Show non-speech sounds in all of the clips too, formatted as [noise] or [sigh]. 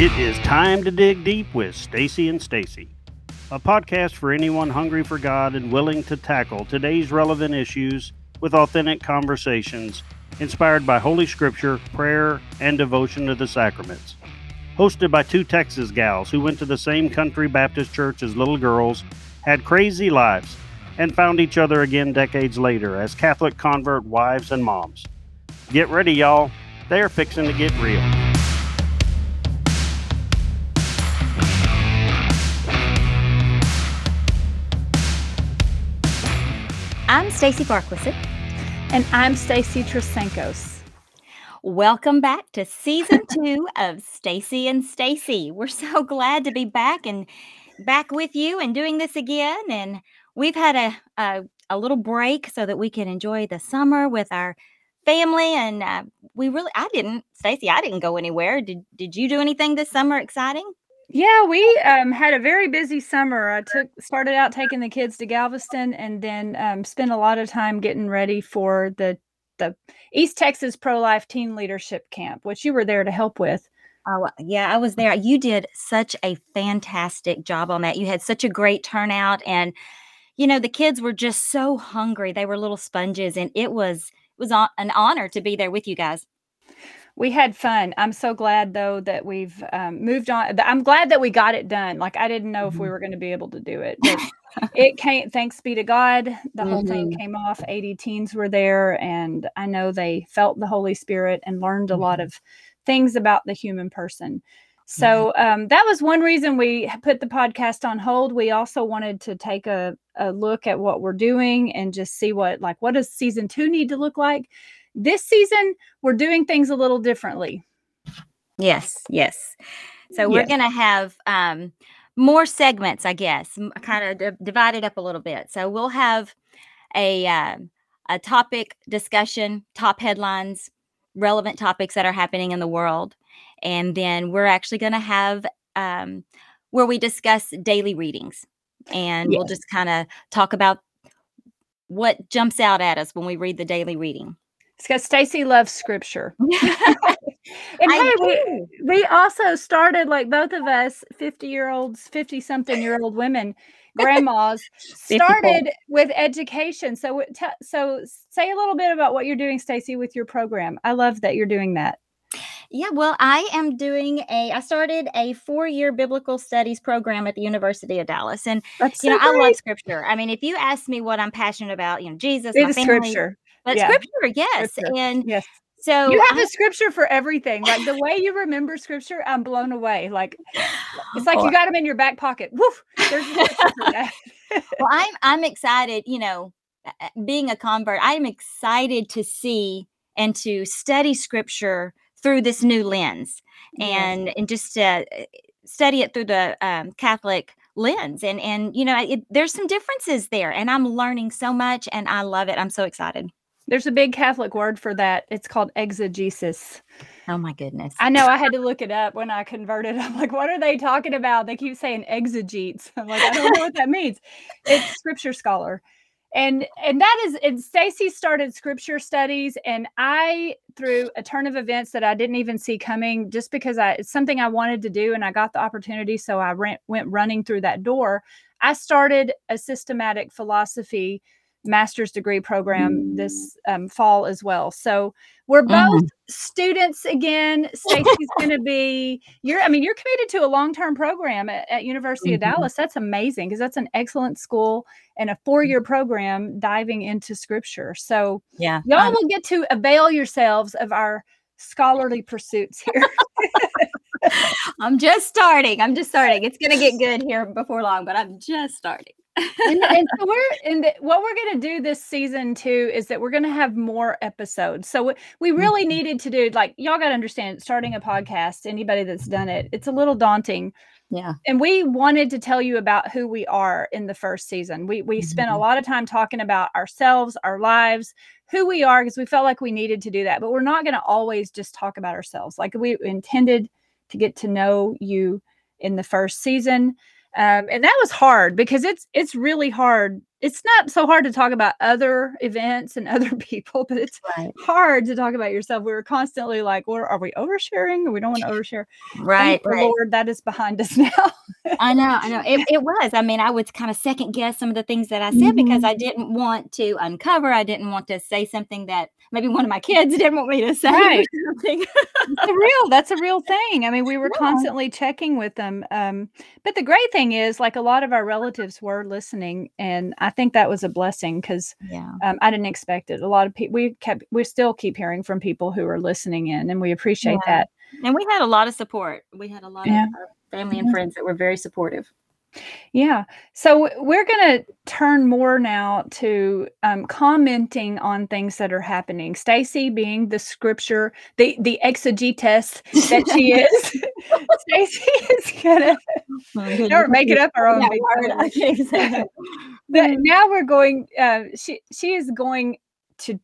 It is time to dig deep with Stacy and Stacy, a podcast for anyone hungry for God and willing to tackle today's relevant issues with authentic conversations inspired by Holy Scripture, prayer, and devotion to the sacraments. Hosted by two Texas gals who went to the same country Baptist church as little girls, had crazy lives, and found each other again decades later as Catholic convert wives and moms. Get ready, y'all. They're fixing to get real. I'm Stacy Farquharson. And I'm Stacy Trasancos. Welcome back to season [laughs] two of Stacy and Stacy. We're so glad to be back and back with you and doing this again. And we've had a, a, a little break so that we can enjoy the summer with our family. And uh, we really, I didn't, Stacy, I didn't go anywhere. Did Did you do anything this summer exciting? Yeah, we um, had a very busy summer. I took started out taking the kids to Galveston, and then um, spent a lot of time getting ready for the the East Texas Pro Life Teen Leadership Camp, which you were there to help with. Oh yeah, I was there. You did such a fantastic job on that. You had such a great turnout, and you know the kids were just so hungry. They were little sponges, and it was it was an honor to be there with you guys we had fun. I'm so glad though that we've um, moved on. I'm glad that we got it done. Like I didn't know mm-hmm. if we mm-hmm. were going to be able to do it, [laughs] but it came. Thanks be to God, the mm-hmm. whole thing mm-hmm. came off. 80 teens were there, and I know they felt the Holy Spirit and learned a mm-hmm. lot of things about the human person. So um, that was one reason we put the podcast on hold. We also wanted to take a, a look at what we're doing and just see what like what does season two need to look like this season, we're doing things a little differently. Yes, yes. So we're yes. going to have um, more segments, I guess, kind of d- divided up a little bit. So we'll have a uh, a topic discussion, top headlines, relevant topics that are happening in the world, and then we're actually going to have um, where we discuss daily readings, and yes. we'll just kind of talk about what jumps out at us when we read the daily reading. It's because Stacy loves scripture. [laughs] and hey, we, we also started like both of us, 50 year olds, 50 something year old women, grandmas, [laughs] started with education. So, t- so say a little bit about what you're doing, Stacy, with your program. I love that you're doing that. Yeah, well, I am doing a. I started a four-year biblical studies program at the University of Dallas, and That's you so know, great. I love scripture. I mean, if you ask me what I'm passionate about, you know, Jesus, it my family, scripture. But yeah. scripture, yes. Scripture. And yes. So you have I, a scripture for everything. Like the way you remember scripture, I'm blown away. Like it's like you got them in your back pocket. Woof. [laughs] Well, I'm I'm excited. You know, being a convert, I am excited to see and to study scripture through this new lens, and yes. and just to uh, study it through the um, Catholic lens. And and you know, it, there's some differences there, and I'm learning so much, and I love it. I'm so excited. There's a big Catholic word for that. It's called exegesis. Oh my goodness. I know I had to look it up when I converted. I'm like, what are they talking about? They keep saying exegetes. I'm like, I don't know what that means. It's scripture scholar. And and that is and Stacy started scripture studies and I through a turn of events that I didn't even see coming just because I it's something I wanted to do and I got the opportunity so I ran, went running through that door. I started a systematic philosophy master's degree program this um, fall as well. So we're both mm. students again. Stacy's going to be you're. I mean, you're committed to a long term program at, at University mm-hmm. of Dallas. That's amazing because that's an excellent school and a four year program diving into Scripture. So yeah, y'all um, will get to avail yourselves of our scholarly pursuits here. [laughs] I'm just starting. I'm just starting. It's going to get good here before long, but I'm just starting and, and so we're in the, what we're going to do this season too is that we're going to have more episodes. So we really mm-hmm. needed to do like y'all got to understand starting a podcast. Anybody that's done it, it's a little daunting. Yeah. And we wanted to tell you about who we are in the first season. We we mm-hmm. spent a mm-hmm. lot of time talking about ourselves, our lives, who we are because we felt like we needed to do that. But we're not going to always just talk about ourselves. Like we intended to get to know you in the first season um, and that was hard because it's it's really hard it's not so hard to talk about other events and [laughs] other people, but it's right. hard to talk about yourself. We were constantly like, well, are we oversharing? we don't want to [laughs] overshare. Right. right. Lord, that is behind us [laughs] now. I know, I know. It, [laughs] it, was. I mean, I would kind of second guess some of the things that I said mm-hmm. because I didn't want to uncover. I didn't want to say something that maybe one of my kids [laughs] didn't want me to say. Right. that's a real, that's a real thing. I mean, we [laughs] were yeah. constantly checking with them. Um, but the great thing is like a lot of our relatives were listening and I think that was a blessing because yeah. um, I didn't expect it. A lot of people, we kept, we still keep hearing from people who are listening in and we appreciate yeah. that. And we had a lot of support. We had a lot yeah. of family and friends that were very supportive. Yeah. So we're going to turn more now to um, commenting on things that are happening. Stacy being the scripture, the the exegetess that she [laughs] is. Stacy is going to or make it up our own. Yeah, but [laughs] now we're going. Uh, she she is going to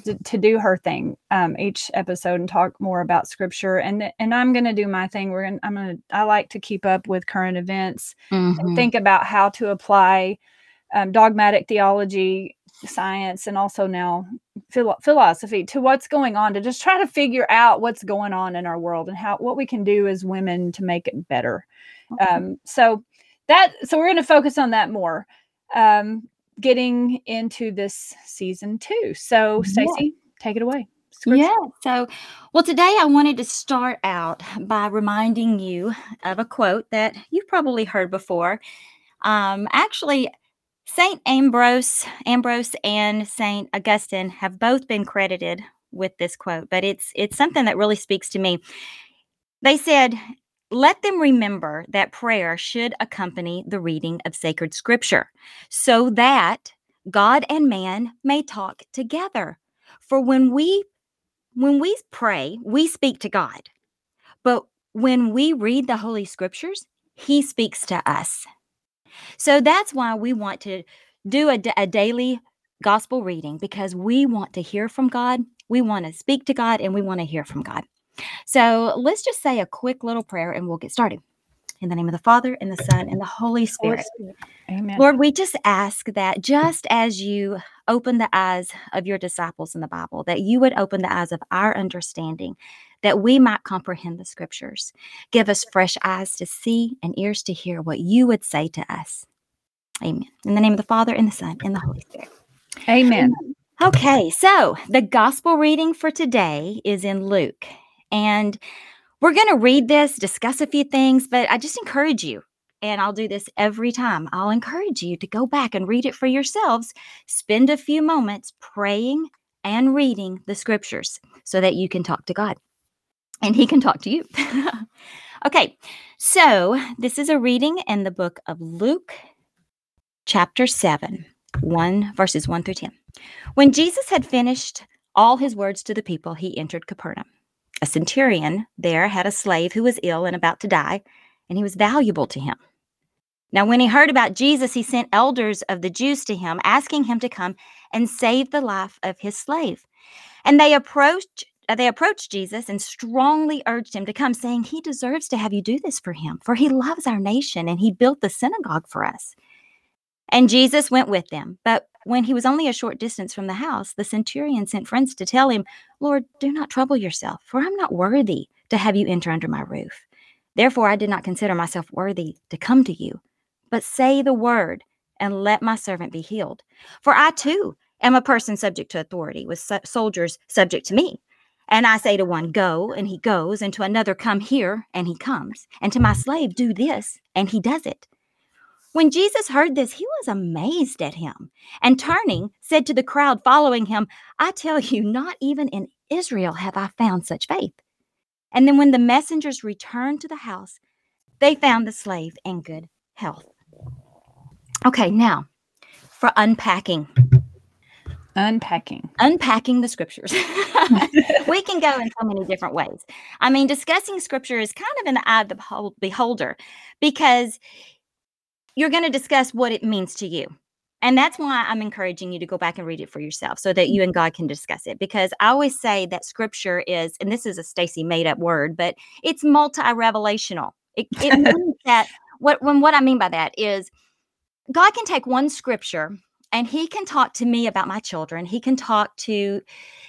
to, to do her thing um, each episode and talk more about scripture and and I'm going to do my thing we're going I'm going to I like to keep up with current events mm-hmm. and think about how to apply um, dogmatic theology science and also now philo- philosophy to what's going on to just try to figure out what's going on in our world and how what we can do as women to make it better okay. um, so that so we're going to focus on that more um, getting into this season two. So, Stacy, yeah. take it away. Scripture. Yeah. So, well, today I wanted to start out by reminding you of a quote that you've probably heard before. Um, actually, Saint Ambrose, Ambrose, and Saint Augustine have both been credited with this quote, but it's it's something that really speaks to me. They said, let them remember that prayer should accompany the reading of sacred scripture so that God and man may talk together. For when we when we pray, we speak to God. But when we read the holy scriptures, he speaks to us. So that's why we want to do a, a daily gospel reading because we want to hear from God, we want to speak to God, and we want to hear from God. So let's just say a quick little prayer and we'll get started. In the name of the Father, and the Son, and the Holy Spirit. Amen. Lord, we just ask that just as you open the eyes of your disciples in the Bible, that you would open the eyes of our understanding, that we might comprehend the scriptures. Give us fresh eyes to see and ears to hear what you would say to us. Amen. In the name of the Father, and the Son, and the Holy Spirit. Amen. Okay, so the gospel reading for today is in Luke and we're going to read this, discuss a few things, but I just encourage you, and I'll do this every time. I'll encourage you to go back and read it for yourselves. Spend a few moments praying and reading the scriptures so that you can talk to God and He can talk to you. [laughs] okay, so this is a reading in the book of Luke, chapter 7, 1 verses 1 through 10. When Jesus had finished all his words to the people, he entered Capernaum. A centurion there had a slave who was ill and about to die, and he was valuable to him. Now, when he heard about Jesus, he sent elders of the Jews to him, asking him to come and save the life of his slave. And they approached uh, they approached Jesus and strongly urged him to come, saying, He deserves to have you do this for him, for he loves our nation and he built the synagogue for us. And Jesus went with them. But when he was only a short distance from the house, the centurion sent friends to tell him, Lord, do not trouble yourself, for I'm not worthy to have you enter under my roof. Therefore, I did not consider myself worthy to come to you. But say the word, and let my servant be healed. For I too am a person subject to authority, with soldiers subject to me. And I say to one, Go, and he goes, and to another, Come here, and he comes, and to my slave, Do this, and he does it. When Jesus heard this, he was amazed at him and turning, said to the crowd following him, I tell you, not even in Israel have I found such faith. And then when the messengers returned to the house, they found the slave in good health. Okay, now for unpacking. Unpacking. Unpacking the scriptures. [laughs] we can go in so many different ways. I mean, discussing scripture is kind of in the eye of the beholder because you're going to discuss what it means to you. And that's why I'm encouraging you to go back and read it for yourself so that you and God can discuss it. Because I always say that scripture is, and this is a Stacy made up word, but it's multi revelational. It, [laughs] it means that what when what I mean by that is God can take one scripture and he can talk to me about my children. He can talk to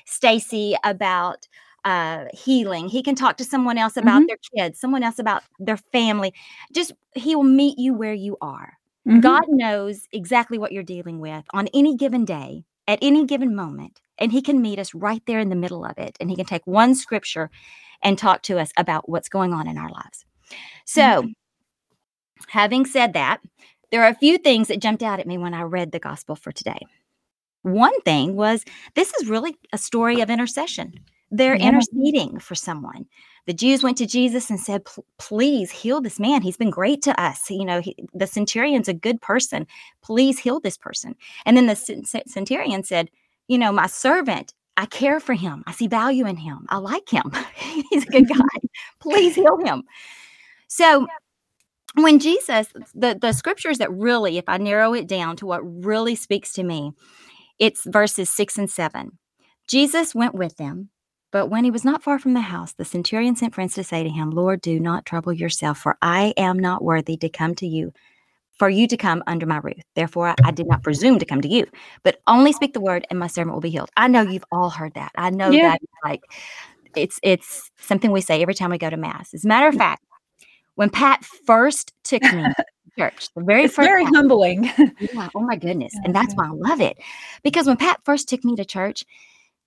Stacy about uh, healing. He can talk to someone else about Mhm. their kids, someone else about their family. Just he will meet you where you are. Mhm. God knows exactly what you're dealing with on any given day, at any given moment, and He can meet us right there in the middle of it. And He can take one scripture and talk to us about what's going on in our lives. So, having said that, there are a few things that jumped out at me when I read the gospel for today. One thing was this is really a story of intercession. They're Yeah. interceding for someone. The Jews went to Jesus and said, "Please heal this man. He's been great to us. You know, he, the centurion's a good person. Please heal this person." And then the cen- cen- centurion said, "You know, my servant. I care for him. I see value in him. I like him. [laughs] He's a good [laughs] guy. Please heal him." So when Jesus, the, the scriptures that really, if I narrow it down to what really speaks to me, it's verses six and seven. Jesus went with them, but when he was not far from the house, the centurion sent friends to say to him, Lord, do not trouble yourself, for I am not worthy to come to you, for you to come under my roof. Therefore, I, did not presume to come to you, but only speak the word, and my servant will be healed. I know you've all heard that. I know Yeah. that like it's it's something we say every time we go to mass. As a matter of fact, when Pat first took me [laughs] to church, the very It's first very time- humbling. [laughs] yeah, oh my goodness. And that's why I love it. Because when Pat first took me to church,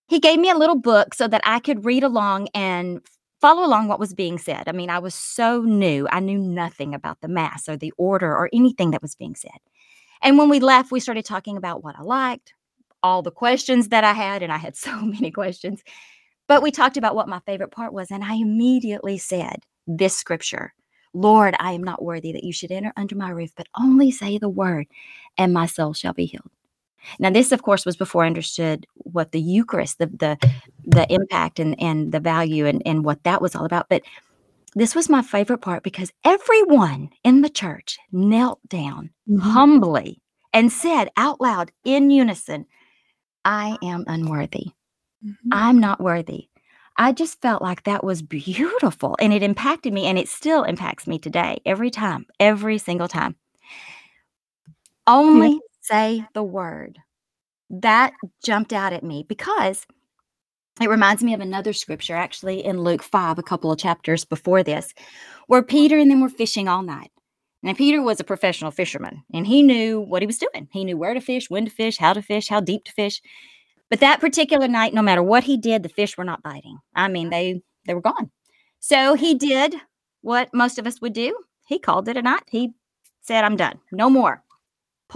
he gave me a little book so that I could read along and follow along what was being said. I mean, I was so new. I knew nothing about the mass or the order or anything that was being said. And when we left, we started talking about what I liked, all the questions that I had, and I had [laughs] so many questions. But we talked about what my favorite part was, and I immediately said this scripture Lord, I am not worthy that you should enter under my roof, but only say the word, and my soul shall be healed. Now, this, of course, was before I understood what the Eucharist, the the, the impact and, and the value and, and what that was all about. But this was my favorite part because everyone in the church knelt down humbly and said out loud in unison, I am unworthy. Mhm. I'm not worthy. I just felt like that was beautiful and it impacted me and it still impacts me today, every time, every single time. Only say the word. That jumped out at me because it reminds me of another scripture, actually, in Luke 5, a couple of chapters before this, where Peter and them were fishing all night. Now, Peter was a professional fisherman and he knew what he was doing. He knew where to fish, when to fish, how to fish, how deep to fish. But that particular night, no matter what he did, the fish were not biting. I mean, they they were gone. So he did what most of us would do. He called it a night. He said, "I'm done. No more."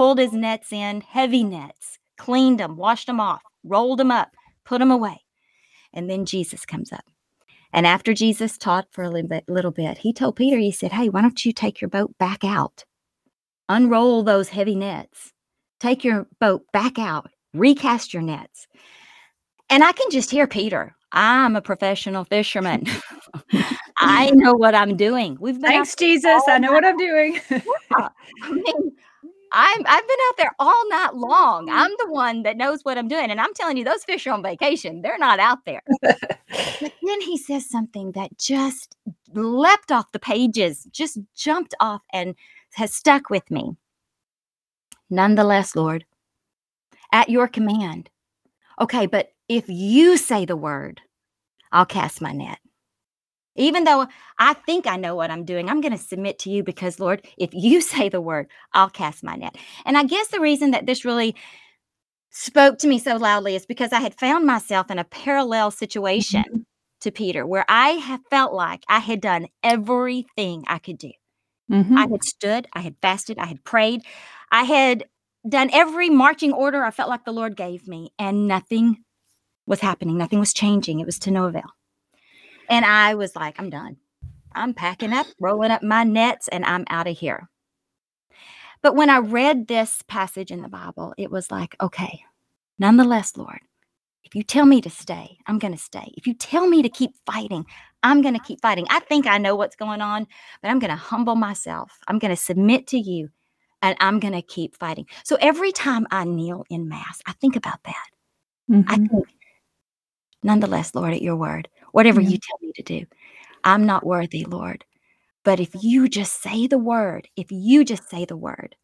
Pulled his nets in, heavy nets, cleaned them, washed them off, rolled them up, put them away. And then Jesus comes up. And after Jesus taught for a little bit, little bit, he told Peter, he said, Hey, why don't you take your boat back out? Unroll those heavy nets. Take your boat back out. Recast your nets. And I can just hear Peter. I'm a professional fisherman. [laughs] I know what I'm doing. We've been Thanks, Jesus. I know what I'm doing. [laughs] I mean, I'm I've been out there all night long. Mm-hmm. I'm the one that knows what I'm doing. And I'm telling you, those fish are on vacation. They're not out there. [laughs] but then he says something that just leapt off the pages, just jumped off and has stuck with me. Nonetheless, Lord, at your command. Okay, but if you say the word, I'll cast my net. Even though I think I know what I'm doing, I'm going to submit to you because, Lord, if you [laughs] say the word, I'll cast my net. And I guess the reason that this really spoke to me so loudly is because I had found myself in a parallel situation to Peter where I have felt like I had done everything I could do. Mhm. I had stood, I had fasted, I had prayed, I had done every marching order I felt like the Lord gave me, and nothing was happening. Nothing was changing. It was to no avail. And I was like, I'm done. I'm packing up, rolling up my nets, and I'm out of here. But when I read this passage in the Bible, it was like, okay, nonetheless, Lord, if you tell me to stay, I'm going to stay. If you tell me to keep fighting, I'm going to keep fighting. I think I know what's going on, but I'm going to humble myself. I'm going to submit to you and I'm going to keep fighting. So every time I kneel in Mass, I think about that. I Mhm. think, nonetheless, Lord, at your word, whatever Yeah. you tell me to do, I'm not worthy, Lord. But if you just say the word, if you just say the word,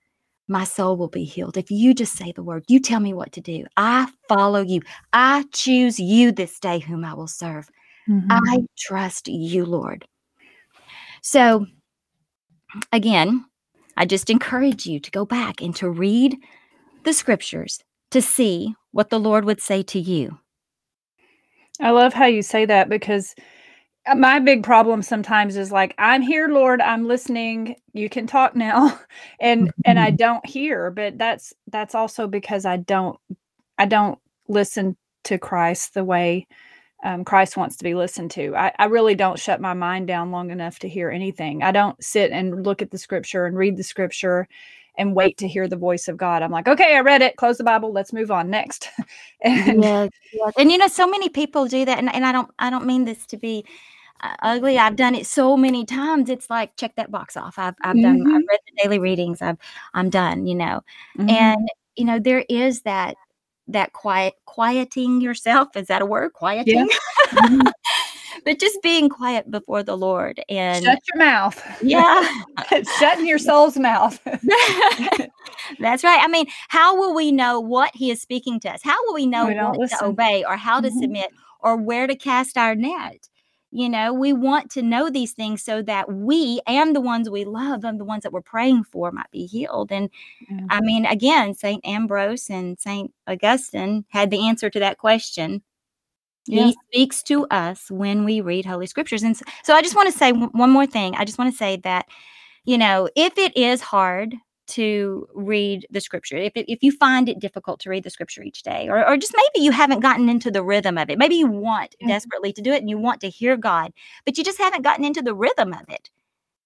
my soul will be healed. If you just say the word, you tell me what to do. I follow you. I choose you this day, whom I will serve. Mm-hmm. I trust you, Lord. So, again, I just encourage you to go back and to read the scriptures to see what the Lord would say to you. I love how you say that because uh, my big problem sometimes is like i'm here lord i'm listening you can talk now [laughs] and and i mm-hmm. don't hear but that's that's also because i don't i don't listen to christ the way um, christ wants to be listened to I, I really don't shut my mind down long enough to hear anything i don't sit and look at the scripture and read the scripture and wait to hear the voice of god i'm like okay i read it close the bible let's move on next [laughs] and, yes, yes. and you know so many people do that and, and i don't i don't mean this to be uh, ugly. I've done it so many times. It's like check that box off. I've I've done. I've mm-hmm. read the daily readings. I've I'm done. You know, mm-hmm. and you know there is that that quiet quieting yourself. Is that a word? Quieting. Yeah. Mm-hmm. But just being quiet before the Lord and shut your mouth. Yeah. [laughs] Shutting your soul's mouth. [laughs] [laughs] That's right. I mean, how will we know what he is speaking to us? How will we know we what listen. to obey or how to mm-hmm. submit or where to cast our net? You know, we want to know these things so that we and the ones we love and the ones that we're praying for might be healed. And mm-hmm. I mean, again, St. Ambrose and St. Augustine had the answer to that question. Yeah. He speaks to us when we read Holy Scriptures. And so, so I just want to say one more thing. I just want to say that, you know, if it is hard to read the scripture if, if you find it difficult to read the scripture each day or, or just maybe you haven't gotten into the rhythm of it maybe you want mm-hmm. desperately to do it and you want to hear god but you just haven't gotten into the rhythm of it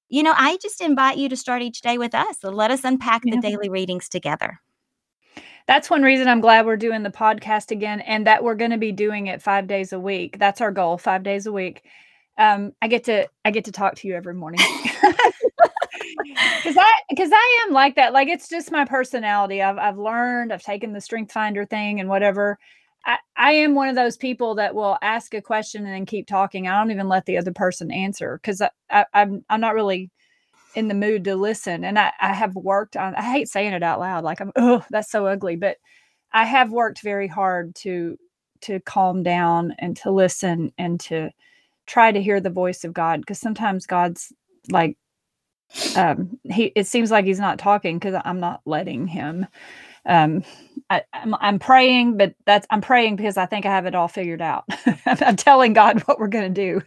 you know i just invite you to start each day with us so let us unpack yeah. the daily readings together that's one reason i'm glad we're doing the podcast again and that we're going to be doing it five days a week that's our goal five days a week um, i get to i get to talk to you every morning [laughs] [laughs] because I because I am like that. Like it's just my personality. I've I've learned. I've taken the Strength Finder thing and whatever. I, I am one of those people that will ask a question and then keep talking. I don't even let the other person answer because I, I I'm I'm not really in the mood to listen. And I, I have worked on I hate saying it out loud, like I'm oh, that's so ugly. But I have worked very hard to to calm down and to listen and to try to hear the voice of God because sometimes God's like um he it seems like he's not talking because i'm not letting him um I, am I'm, I'm praying but that's i'm praying because i think i have it all figured out. [laughs] I'm telling god what we're going to do.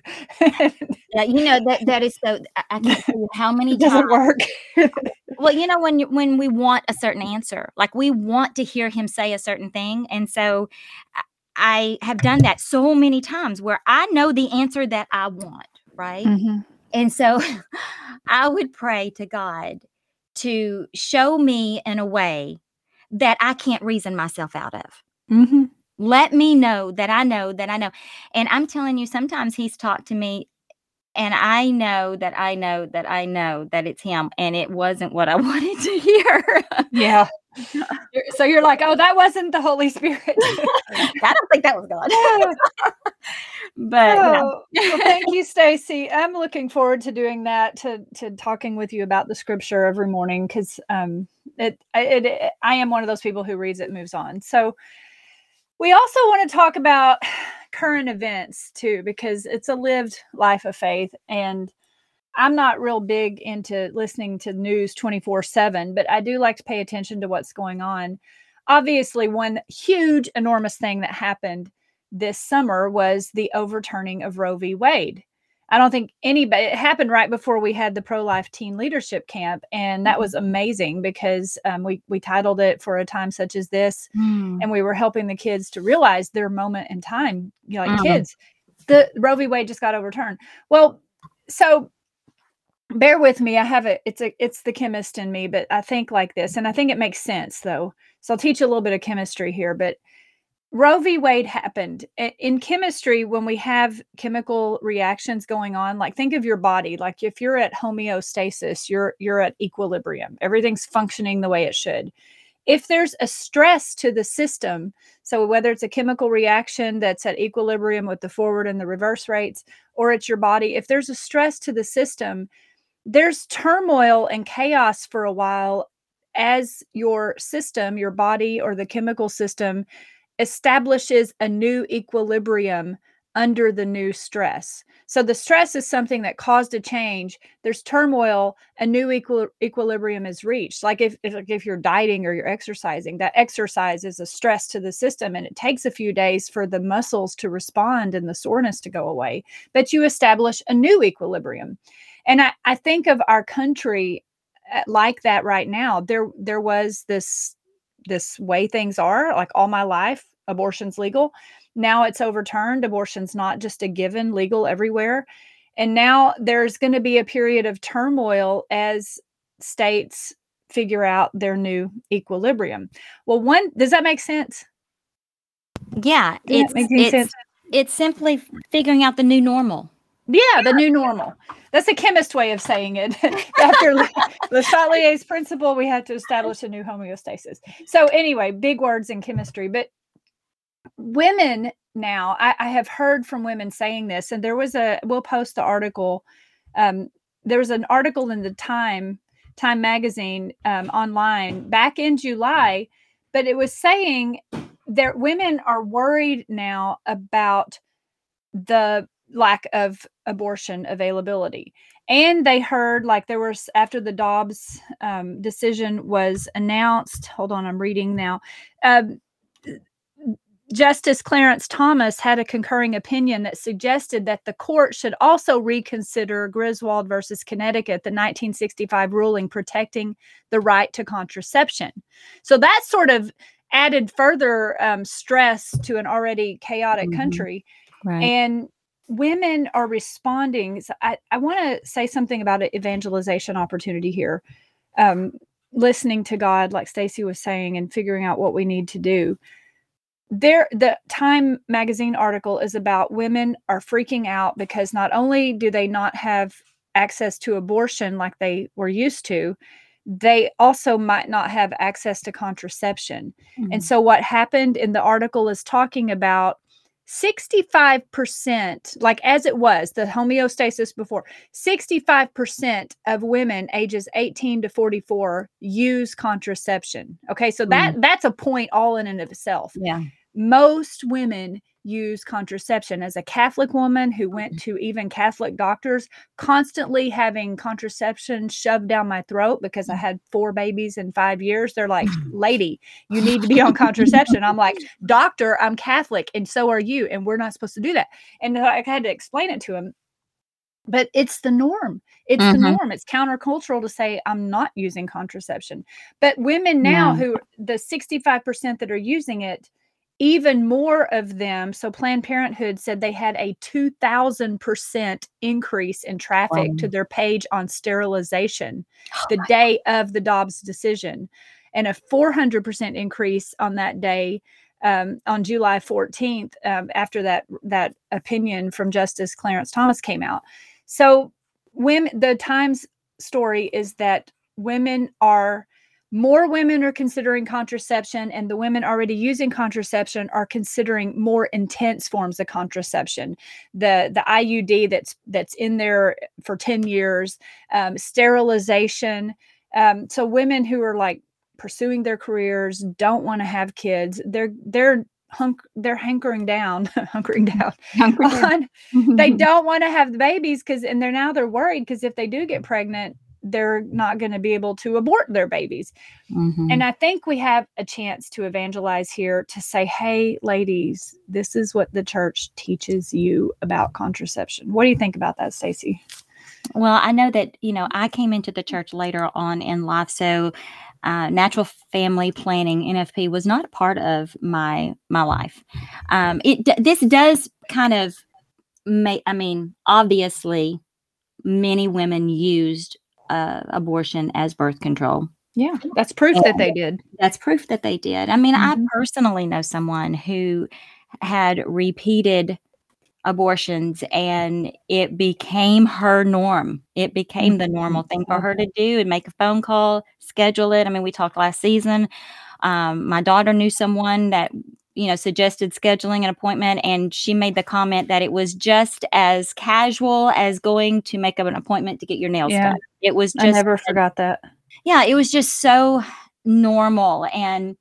Yeah you know that that is so i can't tell you how many [laughs] it doesn't work. [laughs] Well you know when you, when we want a certain answer like we want to hear him say a certain thing and so i have done that so many times where i know the answer that i want right? Mm-hmm. And so I would pray to God to show me in a way that I can't reason myself out of. Mm-hmm. Let me know that I know that I know. And I'm telling you, sometimes He's talked to me and I know that I know that I know that it's him and it wasn't what I [laughs] wanted to hear. yeah. [laughs] so you're like, oh, that wasn't the Holy Spirit. [laughs] I don't think that was God. but oh, well, thank you, Stacy. I'm looking forward to doing that, to to talking with you about the scripture every morning because um it, it it I am one of those people who reads it moves on. So we also want to talk about current events too, because it's a lived life of faith. And I'm not real big into listening to news 24 7, but I do like to pay attention to what's going on. Obviously, one huge, enormous thing that happened this summer was the overturning of Roe v. Wade. I don't think anybody, it happened right before we had the pro life teen leadership camp. And that mm-hmm. was amazing because um, we, we titled it for a time such as this. Mm. And we were helping the kids to realize their moment in time. You know, like mm. kids, the Roe v. Wade just got overturned. Well, so bear with me. I have it. It's a, it's the chemist in me, but I think like this. And I think it makes sense though. So I'll teach you a little bit of chemistry here, but Roe v. Wade happened in chemistry when we have chemical reactions going on. Like think of your body. Like if you're at homeostasis, you're you're at equilibrium. Everything's functioning the way it should. If there's a stress to the system, so whether it's a chemical reaction that's at equilibrium with the forward and the reverse rates, or it's your body, if there's a stress to the system, there's turmoil and chaos for a while as your system, your body or the chemical system establishes a new equilibrium under the new stress. So the stress is something that caused a change. There's turmoil, a new equil- equilibrium is reached. Like if, if if you're dieting or you're exercising, that exercise is a stress to the system and it takes a few days for the muscles to respond and the soreness to go away. But you establish a new equilibrium. And I, I think of our country uh, like that right now. There there was this this way things are like all my life abortion's legal now it's overturned. Abortion's not just a given, legal everywhere. And now there's going to be a period of turmoil as states figure out their new equilibrium. Well, one, does that make sense? Yeah, it's, it's, sense? it's simply figuring out the new normal. Yeah, the new normal. That's a chemist way of saying it. [laughs] After Le Chatelier's principle, we had to establish a new homeostasis. So, anyway, big words in chemistry. But women now I, I, have heard from women saying this and there was a we'll post the article um, there was an article in the time time magazine um, online back in july but it was saying that women are worried now about the lack of abortion availability and they heard like there was after the dobbs um, decision was announced hold on i'm reading now um, Justice Clarence Thomas had a concurring opinion that suggested that the court should also reconsider Griswold versus Connecticut, the 1965 ruling protecting the right to contraception. So that sort of added further um, stress to an already chaotic mm-hmm. country. Right. And women are responding. So I, I want to say something about an evangelization opportunity here. Um, listening to God, like Stacy was saying, and figuring out what we need to do there the time magazine article is about women are freaking out because not only do they not have access to abortion like they were used to they also might not have access to contraception mm-hmm. and so what happened in the article is talking about 65% like as it was the homeostasis before 65% of women ages 18 to 44 use contraception okay? So that mm. that's a point all in and of itself. Yeah. Most women use contraception. As a Catholic woman who went mm-hmm. to even Catholic doctors, constantly having contraception shoved down my throat because I had four babies in five years, they're like, [laughs] lady, you need to be on contraception. I'm like, doctor, I'm Catholic and so are you. And we're not supposed to do that. And I had to explain it to him. But it's the norm. It's mm-hmm. the norm. It's countercultural to say I'm not using contraception. But women now yeah. who the 65% that are using it, even more of them. So Planned Parenthood said they had a 2000% increase in traffic wow. to their page on sterilization oh the day God. of the Dobbs decision, and a 400% increase on that day. Um, on July 14th, um, after that that opinion from Justice Clarence Thomas came out, so women, the Times story is that women are more women are considering contraception and the women already using contraception are considering more intense forms of contraception. The the iud that's that's in there for 10 years um, sterilization um, so women who are like pursuing their careers don't want to have kids they're they're hunk they're hankering down [laughs] hunkering down on, they don't want to have the babies because and they're now they're worried because if they do get pregnant they're not going to be able to abort their babies. Mm-hmm. And I think we have a chance to evangelize here to say, hey, ladies, this is what the church teaches you about contraception. What do you think about that, Stacy? Well, I know that, you know, I came into the church later on in life. So, uh, natural family planning NFP was not a part of my my life. Um, it this does kind of make. I mean, obviously, many women used uh, abortion as birth control. Yeah, that's proof and that they did. That's proof that they did. I mean, mm-hmm. I personally know someone who had repeated abortions and it became her norm. It became the normal thing for her to do and make a phone call, schedule it. I mean, we talked last season. Um, my daughter knew someone that you know suggested scheduling an appointment and she made the comment that it was just as casual as going to make up an appointment to get your nails yeah. done it was just i never forgot that. Yeah, it was just so normal and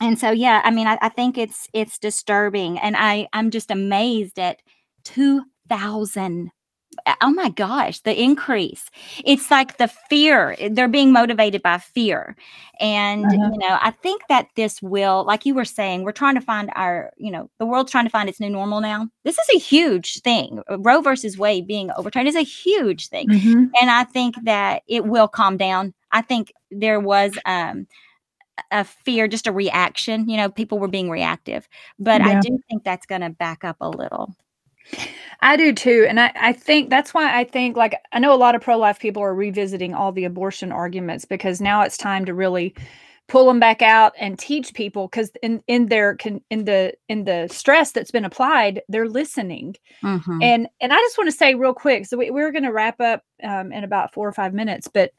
and so yeah, I mean, I, I think it's it's disturbing, and I I'm just amazed at two thousand oh my gosh, the increase. It's like the fear. Eh, they're being motivated by fear. And, uh-huh. you know, I think that this will, like you were saying, we're trying to find our, you know, the world's trying to find its new normal now. This is a huge thing. Uh, Roe versus Wade being overturned is a huge thing. Mm-hmm. And I think that it will calm down. I think there was, um, a fear, just a reaction. You know, people were being reactive, but yeah. I do think that's going to back up a little. I do too. And I, I think that's why I think, like, I know a lot of pro life people are revisiting all the abortion arguments because now it's time to really pull them back out and teach people because in in their in the in the stress that's been applied they're listening mm-hmm. and and i just want to say real quick so we, we're going to wrap up um, in about four or five minutes but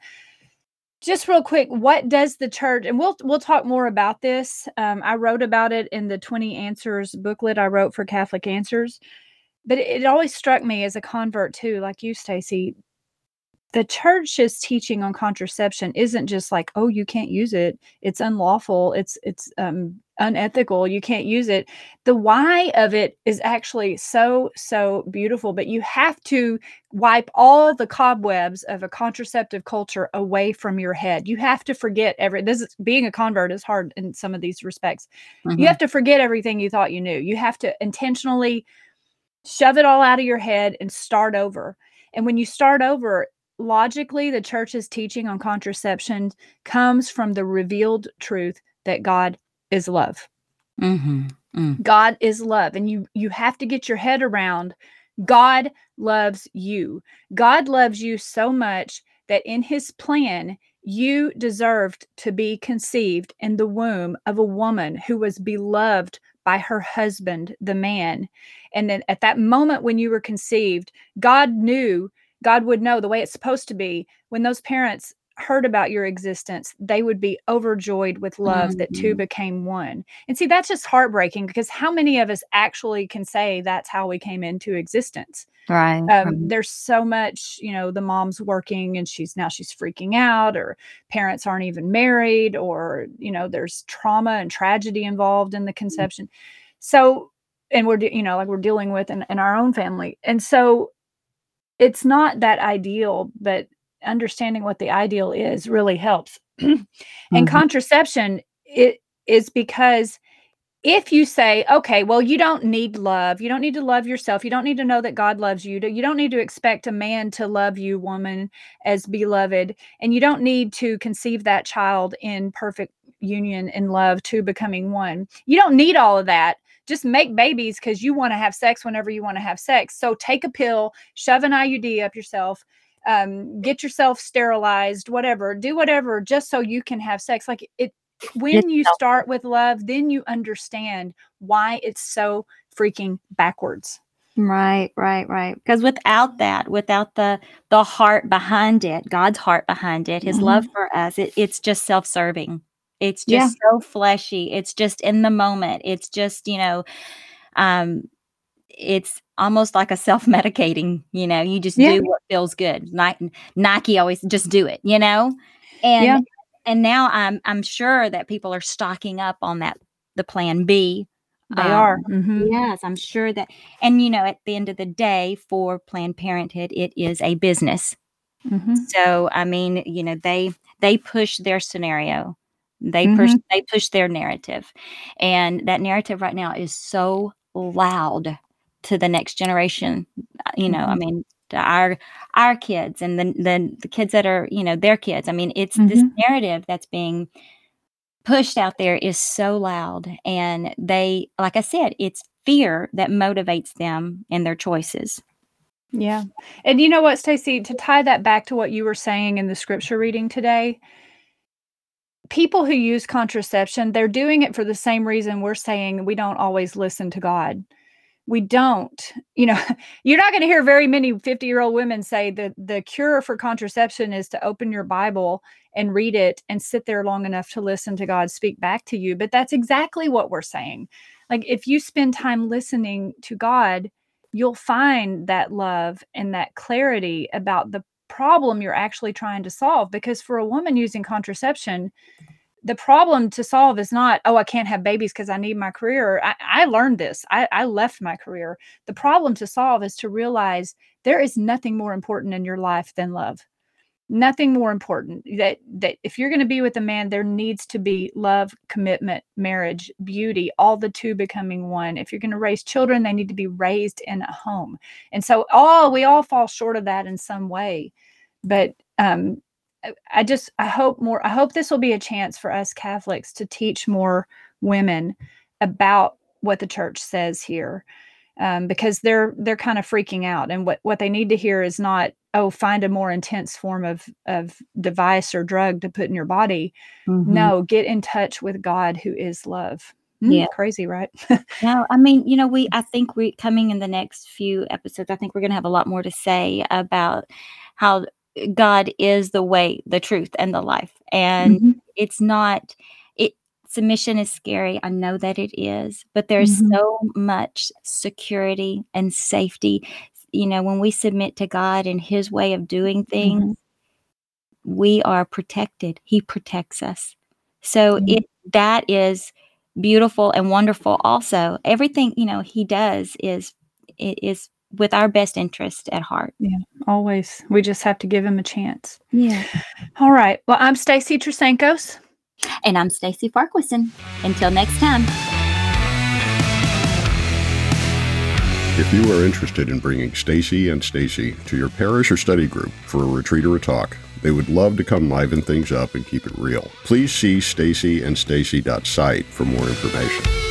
just real quick what does the church and we'll we'll talk more about this um, i wrote about it in the 20 answers booklet i wrote for catholic answers but it, it always struck me as a convert too, like you, Stacy. The church's teaching on contraception isn't just like, oh, you can't use it. It's unlawful. It's it's um, unethical. You can't use it. The why of it is actually so so beautiful. But you have to wipe all the cobwebs of a contraceptive culture away from your head. You have to forget every. This is being a convert is hard in some of these respects. Mm-hmm. You have to forget everything you thought you knew. You have to intentionally shove it all out of your head and start over. And when you start over, logically, the church's teaching on contraception comes from the revealed truth that God is love. Mm-hmm. Mm. God is love, and you you have to get your head around. God loves you. God loves you so much that in His plan, you deserved to be conceived in the womb of a woman who was beloved by her husband, the man. And then at that moment when you were conceived, God knew, God would know the way it's supposed to be. When those parents heard about your existence, they would be overjoyed with love mm-hmm. that two mm-hmm. became one. And see, that's just heartbreaking because how many of us actually can say that's how we came into existence? Right. Um, There's so much, you know, the mom's working and she's now she's freaking out, or parents aren't even married, or, you know, there's trauma and tragedy involved in the mm-hmm. conception. So, and we're, you know, like we're dealing with in, in our own family. And so it's not that ideal, but understanding what the ideal is really helps. [clears throat] and mm-hmm. contraception it is because if you say, okay, well, you don't need love, you don't need to love yourself, you don't need to know that God loves you, you don't need to expect a man to love you, woman, as beloved, and you don't need to conceive that child in perfect union and love to becoming one. You don't need all of that. Just make babies because you want to have sex whenever you want to have sex. So take a pill, shove an IUD up yourself, um, get yourself sterilized, whatever, do whatever just so you can have sex. Like it, when you start with love, then you understand why it's so freaking backwards. Right, right, right. Because without that, without the the heart behind it, God's heart behind it, His mm-hmm. love for us, it, it's just self serving. It's just yeah. so fleshy. It's just in the moment. It's just you know, um, it's almost like a self-medicating you know you just yeah. do what feels good nike, nike always just do it you know and yeah. and now i'm i'm sure that people are stocking up on that the plan b they um, are mm-hmm. yes i'm sure that and you know at the end of the day for planned parenthood it is a business mm-hmm. so i mean you know they they push their scenario they push mm-hmm. they push their narrative and that narrative right now is so loud to the next generation uh, you know mm-hmm. i mean to our our kids and then the, the kids that are you know their kids i mean it's mm-hmm. this narrative that's being pushed out there is so loud and they like i said it's fear that motivates them in their choices yeah and you know what stacy to tie that back to what you were saying in the scripture reading today people who use contraception they're doing it for the same reason we're saying we don't always listen to god. We don't you know [laughs] you're not going to hear very many 50 year old women say that the cure for contraception is to open your bible and read it and sit there long enough to listen to god speak back to you but that's exactly what we're saying. Like if you spend time listening to god you'll find that love and that clarity about the problem you're actually trying to solve because for a woman using contraception the problem to solve is not oh i can't have babies because i need my career. I, I learned this. I, I left my career. The problem to solve is to realize there is nothing more important in your life than love nothing more important that that if you're going to be with a man there needs to be love commitment marriage beauty all the two becoming one. If you're going to raise children they need to be raised in a home. And so all we all fall short of that in some way. But um i just i hope more i hope this will be a chance for us catholics to teach more women about what the church says here um, because they're they're kind of freaking out. And what what they need to hear is not oh find a more intense form of of device or drug to put in your body. Mm-hmm. no get in touch with god who is love. Mm, yeah. crazy right? No i mean you know we [laughs] i think we coming in the next few episodes i think we're going to have a lot more to say about how god is the way the truth and the life. And mm-hmm. it's not submission is scary i know that it is but there's mm-hmm. so much security and safety you know, when we submit to God and His way of doing things, mm-hmm. we are protected. He protects us. So mm-hmm. it that is beautiful and wonderful. Also, everything you know He does is is with our best interest at heart. Yeah, always. We just have to give Him a chance. Yeah. All right. Well, I'm Stacy Trasancos. And I'm Stacy Farquharson. Until next time. If you are interested in bringing Stacy and Stacy to your parish or study group for a retreat or a talk, they would love to come liven things up and keep it real. Please see stacyandstacy.site for more information.